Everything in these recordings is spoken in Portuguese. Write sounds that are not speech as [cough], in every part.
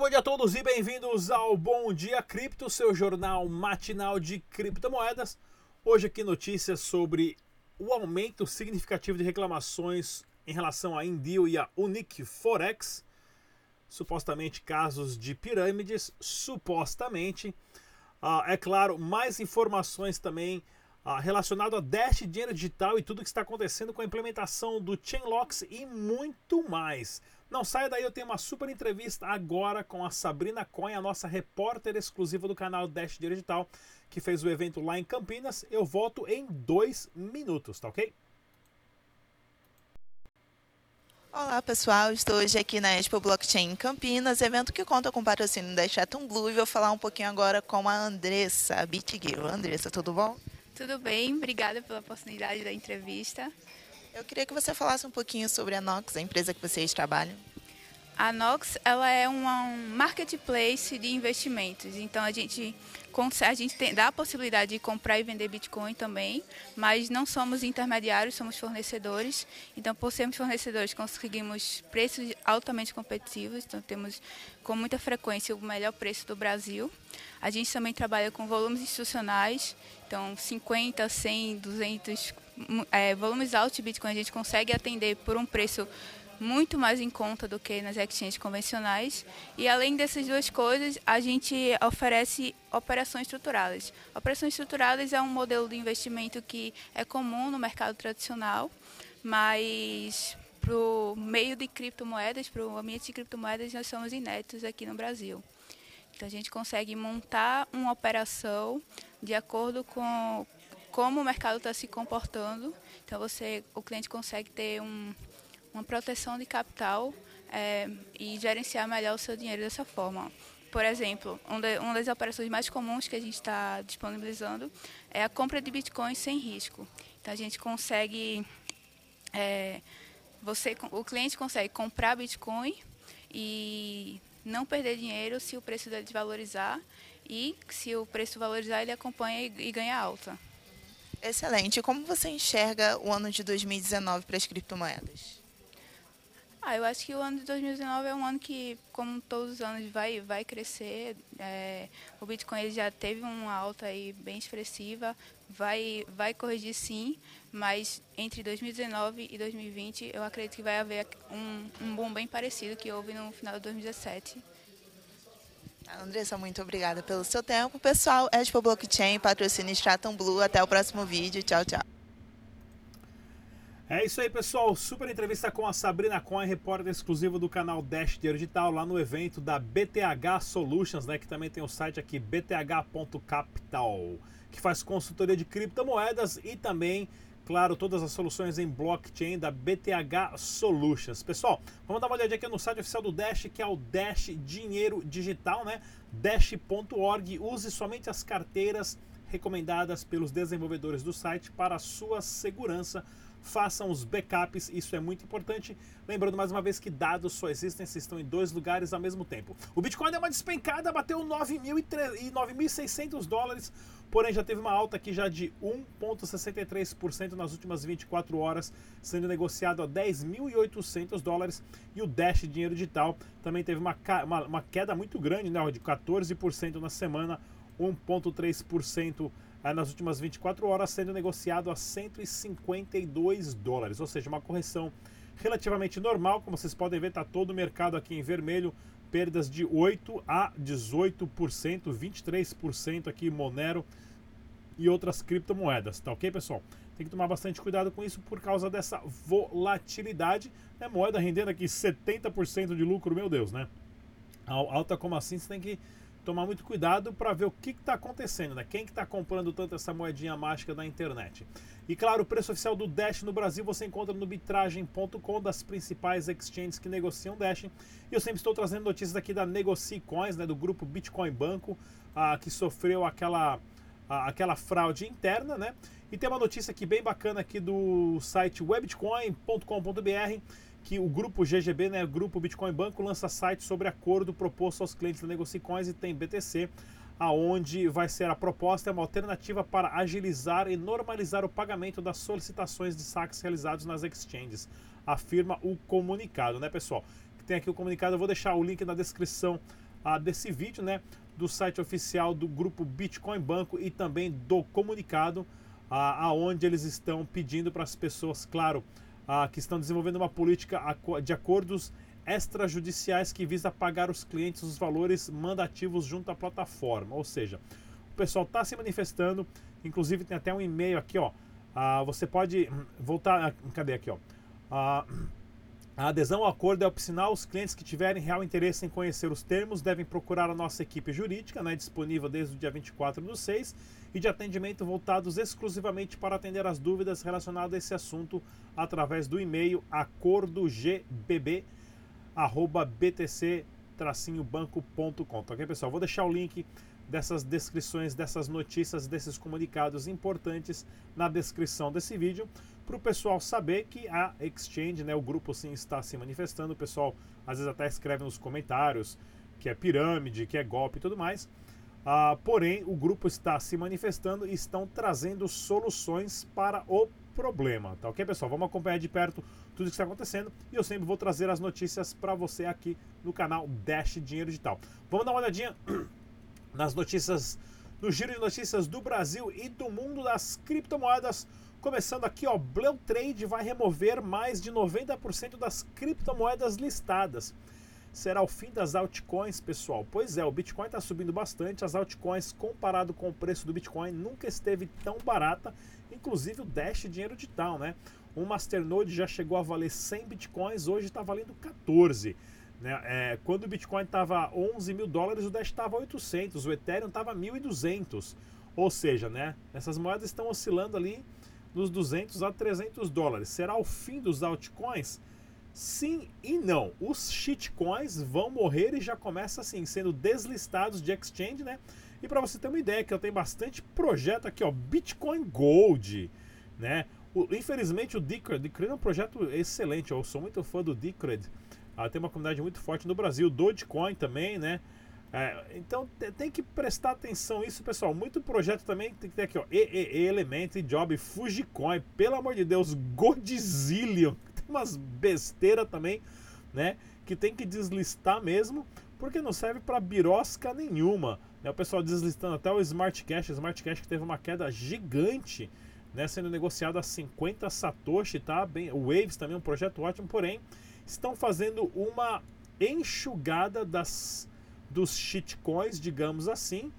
bom dia a todos e bem-vindos ao Bom Dia Cripto, seu jornal matinal de criptomoedas. Hoje aqui notícias sobre o aumento significativo de reclamações em relação a Indio e a Unique Forex. Supostamente casos de pirâmides, supostamente. Ah, é claro, mais informações também ah, relacionado a Dash, dinheiro digital e tudo que está acontecendo com a implementação do Chainlocks e muito mais. Não saia daí, eu tenho uma super entrevista agora com a Sabrina Coin, a nossa repórter exclusiva do canal Dash Digital, que fez o evento lá em Campinas. Eu volto em dois minutos, tá ok? Olá pessoal, estou hoje aqui na Expo Blockchain em Campinas, evento que conta com patrocínio da Chatham Blue e vou falar um pouquinho agora com a Andressa, a BitGirl. Andressa, tudo bom? Tudo bem, obrigada pela oportunidade da entrevista. Eu queria que você falasse um pouquinho sobre a Nox, a empresa que vocês trabalham. A Nox ela é um marketplace de investimentos, então a gente a gente tem, dá a possibilidade de comprar e vender Bitcoin também, mas não somos intermediários, somos fornecedores. Então, por sermos fornecedores, conseguimos preços altamente competitivos, então temos com muita frequência o melhor preço do Brasil. A gente também trabalha com volumes institucionais, então 50, 100, 200 é, volumes altos de Bitcoin a gente consegue atender por um preço muito mais em conta do que nas exchanges convencionais. E além dessas duas coisas, a gente oferece operações estruturadas. Operações estruturadas é um modelo de investimento que é comum no mercado tradicional, mas para o meio de criptomoedas, para o ambiente de criptomoedas, nós somos inéditos aqui no Brasil. Então a gente consegue montar uma operação de acordo com como o mercado está se comportando. Então você, o cliente consegue ter um, uma proteção de capital é, e gerenciar melhor o seu dinheiro dessa forma. Por exemplo, um de, uma das operações mais comuns que a gente está disponibilizando é a compra de bitcoins sem risco. Então a gente consegue, é, você, o cliente consegue comprar bitcoin e não perder dinheiro se o preço dele desvalorizar e se o preço valorizar ele acompanha e, e ganha alta. Excelente. Como você enxerga o ano de 2019 para as criptomoedas? Ah, eu acho que o ano de 2019 é um ano que, como todos os anos, vai, vai crescer. É, o Bitcoin ele já teve uma alta aí bem expressiva, vai, vai corrigir sim, mas entre 2019 e 2020 eu acredito que vai haver um, um boom bem parecido que houve no final de 2017. Andressa, muito obrigada pelo seu tempo. Pessoal, Expo Blockchain, patrocínio Stratum Blue. Até o próximo vídeo. Tchau, tchau. É isso aí, pessoal. Super entrevista com a Sabrina Coin, repórter exclusiva do canal Dash Dinheiro Digital, lá no evento da BTH Solutions, né? Que também tem o site aqui, bth.capital, que faz consultoria de criptomoedas e também, claro, todas as soluções em blockchain da BTH Solutions. Pessoal, vamos dar uma olhadinha aqui no site oficial do Dash, que é o Dash Dinheiro Digital, né? Dash.org. Use somente as carteiras recomendadas pelos desenvolvedores do site para a sua segurança façam os backups, isso é muito importante. Lembrando mais uma vez que dados só existem se estão em dois lugares ao mesmo tempo. O Bitcoin deu uma despencada, bateu 9.600 dólares, porém já teve uma alta aqui já de 1,63% nas últimas 24 horas, sendo negociado a 10.800 dólares. E o Dash Dinheiro Digital também teve uma, uma, uma queda muito grande, né, de 14% na semana, 1,3% nas últimas 24 horas, sendo negociado a 152 dólares, ou seja, uma correção relativamente normal. Como vocês podem ver, está todo o mercado aqui em vermelho, perdas de 8 a 18%, 23% aqui Monero e outras criptomoedas, tá ok, pessoal? Tem que tomar bastante cuidado com isso por causa dessa volatilidade. Né? Moeda rendendo aqui 70% de lucro, meu Deus, né? Alta como assim, você tem que tomar muito cuidado para ver o que está acontecendo, né? Quem que está comprando tanto essa moedinha mágica da internet. E claro, o preço oficial do Dash no Brasil você encontra no bitragem.com das principais exchanges que negociam Dash. E eu sempre estou trazendo notícias aqui da Negocie Coins, né, do grupo Bitcoin Banco, ah, que sofreu aquela, ah, aquela fraude interna, né? E tem uma notícia aqui bem bacana aqui do site webitcoin.com.br que o grupo GGB, né, grupo Bitcoin Banco, lança site sobre acordo proposto aos clientes da Negocicoins e tem BTC, aonde vai ser a proposta é uma alternativa para agilizar e normalizar o pagamento das solicitações de saques realizados nas exchanges, afirma o comunicado, né, pessoal? Tem aqui o comunicado, eu vou deixar o link na descrição ah, desse vídeo, né? Do site oficial do grupo Bitcoin Banco e também do comunicado, ah, aonde eles estão pedindo para as pessoas, claro, ah, que estão desenvolvendo uma política de acordos extrajudiciais que visa pagar os clientes os valores mandativos junto à plataforma. Ou seja, o pessoal está se manifestando, inclusive tem até um e-mail aqui, ó. Ah, você pode hum, voltar. Ah, cadê aqui, ó? Ah, a adesão ao acordo é opcional. Os clientes que tiverem real interesse em conhecer os termos devem procurar a nossa equipe jurídica, né, disponível desde o dia 24 do 6, e de atendimento voltados exclusivamente para atender as dúvidas relacionadas a esse assunto através do e-mail acordogbb@btc-banco.com. Tá ok, pessoal? Vou deixar o link dessas descrições, dessas notícias, desses comunicados importantes na descrição desse vídeo para o pessoal saber que a Exchange, né, o grupo sim está se manifestando. O pessoal às vezes até escreve nos comentários que é pirâmide, que é golpe e tudo mais. Ah, porém, o grupo está se manifestando e estão trazendo soluções para o problema, tá ok, pessoal? Vamos acompanhar de perto tudo que está acontecendo e eu sempre vou trazer as notícias para você aqui no canal Dash Dinheiro Digital. Vamos dar uma olhadinha [clears throat] nas notícias, no giro de notícias do Brasil e do mundo das criptomoedas. Começando aqui, ó, Blue Trade vai remover mais de 90% das criptomoedas listadas. Será o fim das altcoins, pessoal? Pois é, o Bitcoin está subindo bastante. As altcoins, comparado com o preço do Bitcoin, nunca esteve tão barata. Inclusive o Dash dinheiro digital, né? Um Masternode já chegou a valer 100 Bitcoins, hoje está valendo 14. Né? É, quando o Bitcoin estava 11 mil dólares, o Dash estava 800, o Ethereum estava 1.200. Ou seja, né? essas moedas estão oscilando ali dos 200 a 300 dólares. Será o fim dos altcoins? Sim e não. Os shitcoins vão morrer e já começa assim, sendo deslistados de exchange, né? E para você ter uma ideia, que eu tenho bastante projeto aqui, ó, Bitcoin Gold, né? O, infelizmente o Decred, Decred é um projeto excelente, eu sou muito fã do Decred. Ah, tem uma comunidade muito forte no Brasil, Dogecoin também, né? É, então tem que prestar atenção nisso, pessoal. Muito projeto também tem que ter aqui, ó. E, e, e Element, Job, Fujicoin, pelo amor de Deus, Godzillion. [laughs] Tem umas besteira também, né? Que tem que deslistar mesmo, porque não serve para birosca nenhuma. Né? O pessoal deslistando até o Smart Cash, o Smart Cash que teve uma queda gigante, né? Sendo negociado a 50 Satoshi, tá? Bem, o Waves também é um projeto ótimo, porém estão fazendo uma enxugada das dos shitcoins, digamos assim,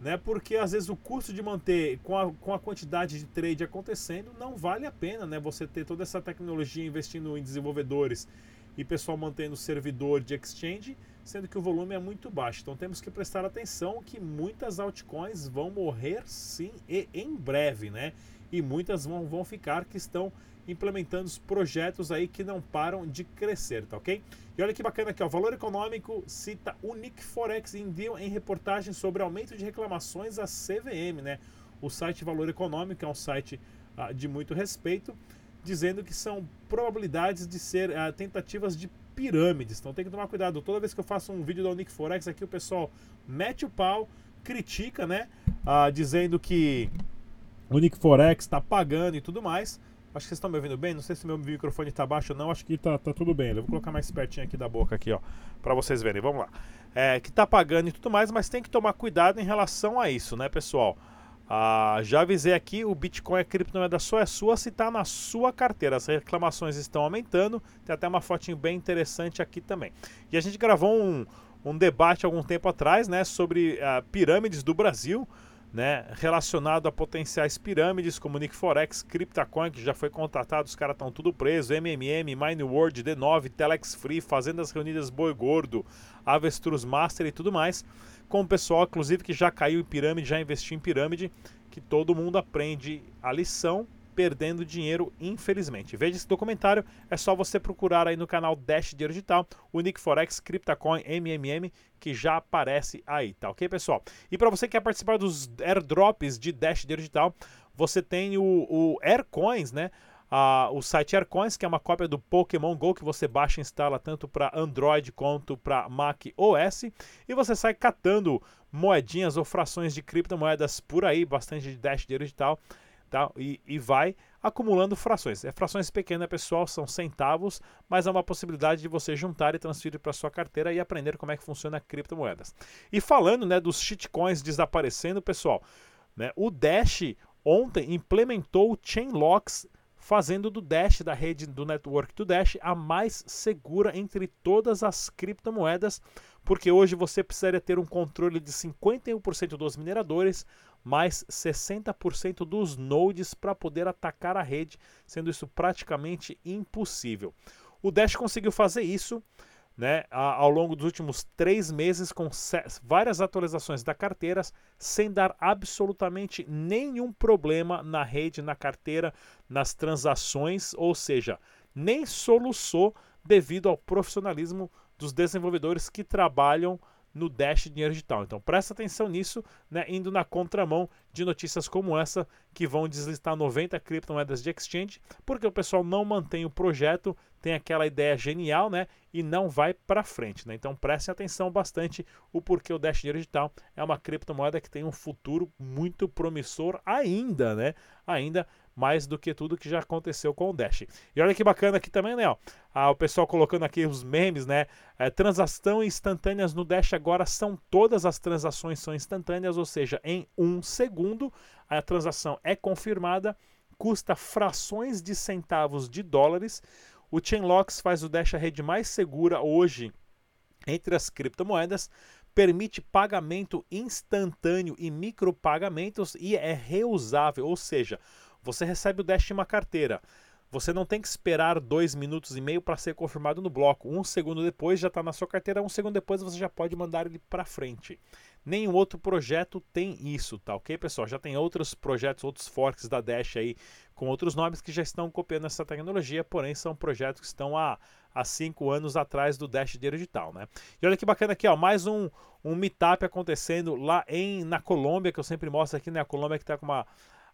né? Porque às vezes o custo de manter com a, com a quantidade de trade acontecendo não vale a pena, né? Você ter toda essa tecnologia investindo em desenvolvedores e pessoal mantendo servidor de exchange, sendo que o volume é muito baixo. Então temos que prestar atenção que muitas altcoins vão morrer sim e em breve, né? E muitas vão, vão ficar que estão implementando os projetos aí que não param de crescer, tá ok? E olha que bacana aqui, ó, Valor Econômico cita Unique Forex em em reportagem sobre aumento de reclamações à CVM, né? O site Valor Econômico é um site ah, de muito respeito, dizendo que são probabilidades de ser ah, tentativas de pirâmides. Então tem que tomar cuidado. Toda vez que eu faço um vídeo da Unique Forex aqui, o pessoal mete o pau, critica, né? Ah, dizendo que o Unique Forex está pagando e tudo mais. Acho que vocês estão me ouvindo bem. Não sei se meu microfone está baixo ou não. Acho que está tá tudo bem. Eu vou colocar mais pertinho aqui da boca aqui, ó, para vocês verem. Vamos lá. É, que está pagando e tudo mais, mas tem que tomar cuidado em relação a isso, né, pessoal? Ah, já avisei aqui, o Bitcoin é criptomoeda só é sua se está na sua carteira. As reclamações estão aumentando. Tem até uma fotinho bem interessante aqui também. E a gente gravou um, um debate algum tempo atrás, né, sobre uh, pirâmides do Brasil né, relacionado a potenciais pirâmides como Nick Forex, CryptoCoin, que já foi contratado, os caras estão tudo presos, MMM, MineWorld, D9, Telex Free, Fazendas Reunidas Boi Gordo, Avestruz Master e tudo mais, com o pessoal, inclusive, que já caiu em pirâmide, já investiu em pirâmide, que todo mundo aprende a lição perdendo dinheiro, infelizmente. Veja esse documentário, é só você procurar aí no canal Dash Dinheiro Digital, o Nick Forex, CryptoCoin, MMM, que já aparece aí, tá ok, pessoal? E para você que quer participar dos airdrops de Dash Dinheiro Digital, você tem o, o Aircoins, né? Uh, o site Aircoins, que é uma cópia do Pokémon Go que você baixa e instala tanto para Android quanto para Mac OS, e você sai catando moedinhas ou frações de criptomoedas por aí, bastante de Dash Dinheiro Digital tá? E, e vai acumulando frações. É frações pequenas, pessoal, são centavos, mas é uma possibilidade de você juntar e transferir para sua carteira e aprender como é que funciona criptomoedas. E falando, né, dos shitcoins desaparecendo, pessoal, né, o Dash ontem implementou o Chainlocks fazendo do Dash, da rede do network do Dash, a mais segura entre todas as criptomoedas, porque hoje você precisaria ter um controle de 51% dos mineradores, mais 60% dos nodes para poder atacar a rede, sendo isso praticamente impossível. O Dash conseguiu fazer isso né, ao longo dos últimos três meses com várias atualizações da carteira, sem dar absolutamente nenhum problema na rede, na carteira, nas transações, ou seja, nem soluçou devido ao profissionalismo dos desenvolvedores que trabalham no Dash Dinheiro Digital. Então presta atenção nisso, né, indo na contramão de notícias como essa que vão deslistar 90 criptomoedas de exchange, porque o pessoal não mantém o projeto, tem aquela ideia genial, né, e não vai para frente, né? Então prestem atenção bastante o porquê o Dash Dinheiro Digital é uma criptomoeda que tem um futuro muito promissor ainda, né? Ainda mais do que tudo que já aconteceu com o Dash. E olha que bacana aqui também, né? Ó, ah, o pessoal colocando aqui os memes, né? É, transação instantâneas no Dash agora são todas as transações são instantâneas, ou seja, em um segundo a transação é confirmada, custa frações de centavos de dólares. O Chainlocks faz o Dash a rede mais segura hoje entre as criptomoedas permite pagamento instantâneo e micropagamentos e é reusável, ou seja, você recebe o Dash em uma carteira. Você não tem que esperar dois minutos e meio para ser confirmado no bloco. Um segundo depois já está na sua carteira, um segundo depois você já pode mandar ele para frente. Nenhum outro projeto tem isso, tá ok, pessoal? Já tem outros projetos, outros forks da Dash aí com outros nomes que já estão copiando essa tecnologia, porém são projetos que estão há, há cinco anos atrás do Dash Digital, né? E olha que bacana aqui, ó, mais um, um meetup acontecendo lá em, na Colômbia, que eu sempre mostro aqui, né? A Colômbia que está com uma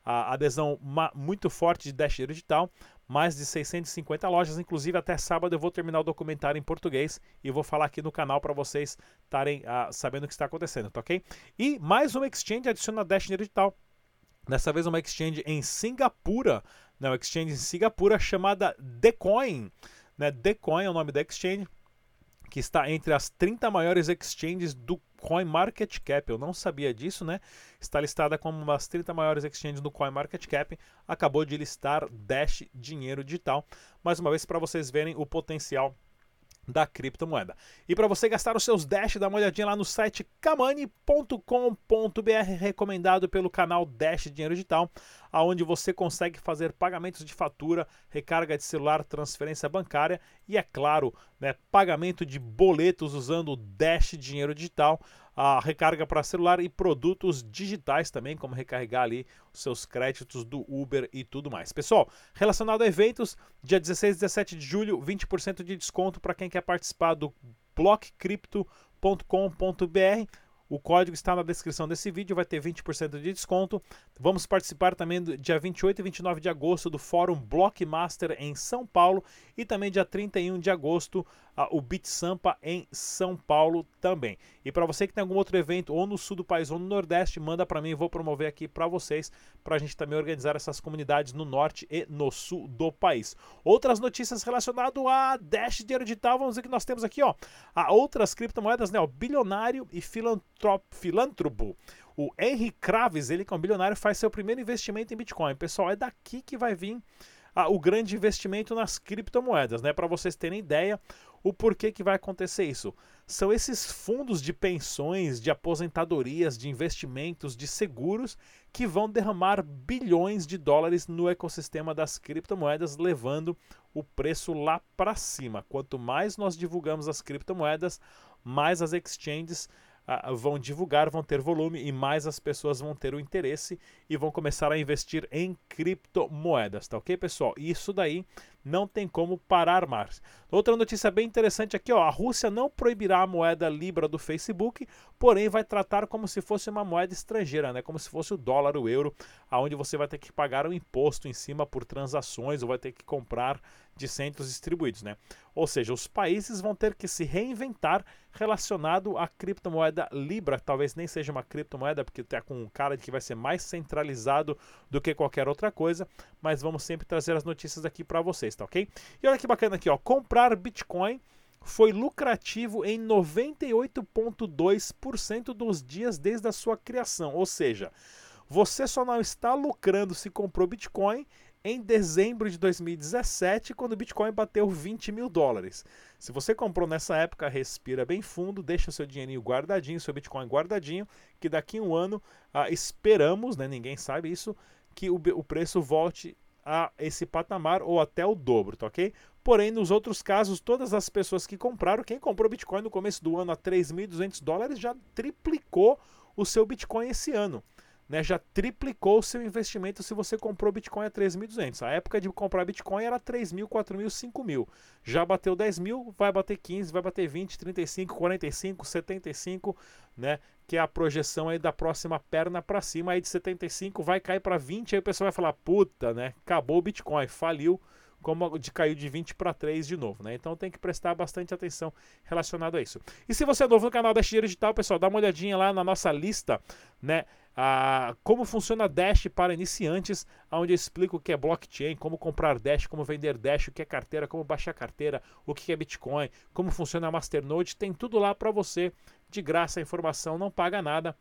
a adesão muito forte de Dash Digital, mais de 650 lojas, inclusive até sábado eu vou terminar o documentário em português e vou falar aqui no canal para vocês estarem uh, sabendo o que está acontecendo, tá ok? E mais uma exchange adiciona a Dash Digital, dessa vez uma exchange em Singapura, né, uma exchange em Singapura chamada Decoin, né, Decoin é o nome da exchange, que está entre as 30 maiores exchanges do CoinMarketCap. Eu não sabia disso, né? Está listada como uma das 30 maiores exchanges do CoinMarketCap. Acabou de listar Dash Dinheiro Digital. Mais uma vez, para vocês verem o potencial da criptomoeda. E para você gastar os seus Dash, dá uma olhadinha lá no site kamani.com.br, recomendado pelo canal Dash Dinheiro Digital, aonde você consegue fazer pagamentos de fatura, recarga de celular, transferência bancária e é claro, né, pagamento de boletos usando o Dash Dinheiro Digital a recarga para celular e produtos digitais também, como recarregar ali os seus créditos do Uber e tudo mais. Pessoal, relacionado a eventos, dia 16 e 17 de julho, 20% de desconto para quem quer participar do blockcrypto.com.br. O código está na descrição desse vídeo, vai ter 20% de desconto. Vamos participar também do dia 28 e 29 de agosto do Fórum Blockmaster em São Paulo e também dia 31 de agosto o Beat Sampa em São Paulo também. E para você que tem algum outro evento ou no sul do país ou no nordeste, manda para mim, vou promover aqui para vocês, para a gente também organizar essas comunidades no norte e no sul do país. Outras notícias relacionadas a Dash Dinheiro Digital, vamos ver que nós temos aqui, ó, a outras criptomoedas, né, o bilionário e filântropo. O Henry Kravis, ele que é um bilionário, faz seu primeiro investimento em Bitcoin. Pessoal, é daqui que vai vir ah, o grande investimento nas criptomoedas, né? Para vocês terem ideia, o porquê que vai acontecer isso? São esses fundos de pensões, de aposentadorias, de investimentos, de seguros que vão derramar bilhões de dólares no ecossistema das criptomoedas, levando o preço lá para cima. Quanto mais nós divulgamos as criptomoedas, mais as exchanges vão divulgar, vão ter volume e mais as pessoas vão ter o interesse e vão começar a investir em criptomoedas, tá ok, pessoal? Isso daí não tem como parar mais. Outra notícia bem interessante aqui, ó, a Rússia não proibirá a moeda Libra do Facebook, porém vai tratar como se fosse uma moeda estrangeira, né? Como se fosse o dólar, o euro, aonde você vai ter que pagar um imposto em cima por transações ou vai ter que comprar de centros distribuídos, né? Ou seja, os países vão ter que se reinventar relacionado à criptomoeda Libra, talvez nem seja uma criptomoeda porque está com cara de que vai ser mais centralizado do que qualquer outra coisa, mas vamos sempre trazer as notícias aqui para vocês, tá ok? E olha que bacana aqui, ó, comprar Bitcoin foi lucrativo em 98,2% dos dias desde a sua criação. Ou seja, você só não está lucrando se comprou Bitcoin em dezembro de 2017, quando o Bitcoin bateu 20 mil dólares. Se você comprou nessa época, respira bem fundo, deixa seu dinheirinho guardadinho, seu Bitcoin guardadinho, que daqui a um ano ah, esperamos, né, ninguém sabe isso, que o, o preço volte a esse patamar ou até o dobro, tá ok? Porém, nos outros casos, todas as pessoas que compraram, quem comprou Bitcoin no começo do ano a 3.200 dólares já triplicou o seu Bitcoin esse ano né, já triplicou o seu investimento se você comprou Bitcoin a 3.200. A época de comprar Bitcoin era 3.000, 4.000, 5.000. Já bateu 10 mil, vai bater 15, vai bater 20, 35, 45, 75, né? Que é a projeção aí da próxima perna para cima. Aí de 75 vai cair para 20, aí o pessoal vai falar, puta, né? Acabou o Bitcoin, faliu como de caiu de 20 para 3 de novo, né? Então tem que prestar bastante atenção relacionado a isso. E se você é novo no canal da Dinheiro Digital, pessoal, dá uma olhadinha lá na nossa lista, né? Ah, como funciona Dash para iniciantes, onde eu explico o que é blockchain, como comprar Dash, como vender Dash, o que é carteira, como baixar carteira, o que é Bitcoin, como funciona a Masternode, tem tudo lá para você, de graça a informação, não paga nada.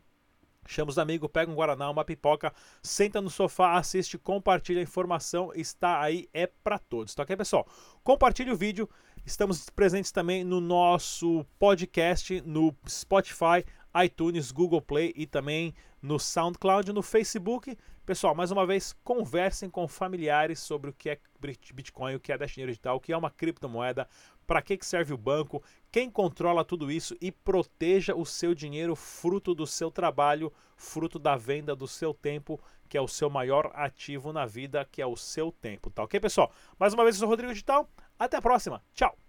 Chama os amigos, pega um Guaraná, uma pipoca, senta no sofá, assiste, compartilha a informação, está aí, é para todos, tá ok, pessoal? Compartilhe o vídeo, estamos presentes também no nosso podcast, no Spotify, iTunes, Google Play e também no SoundCloud, no Facebook. Pessoal, mais uma vez, conversem com familiares sobre o que é Bitcoin, o que é Dinheiro Digital, o que é uma criptomoeda, para que, que serve o banco, quem controla tudo isso e proteja o seu dinheiro fruto do seu trabalho, fruto da venda do seu tempo, que é o seu maior ativo na vida, que é o seu tempo, tá ok, pessoal? Mais uma vez, eu sou o Rodrigo Digital, até a próxima, tchau!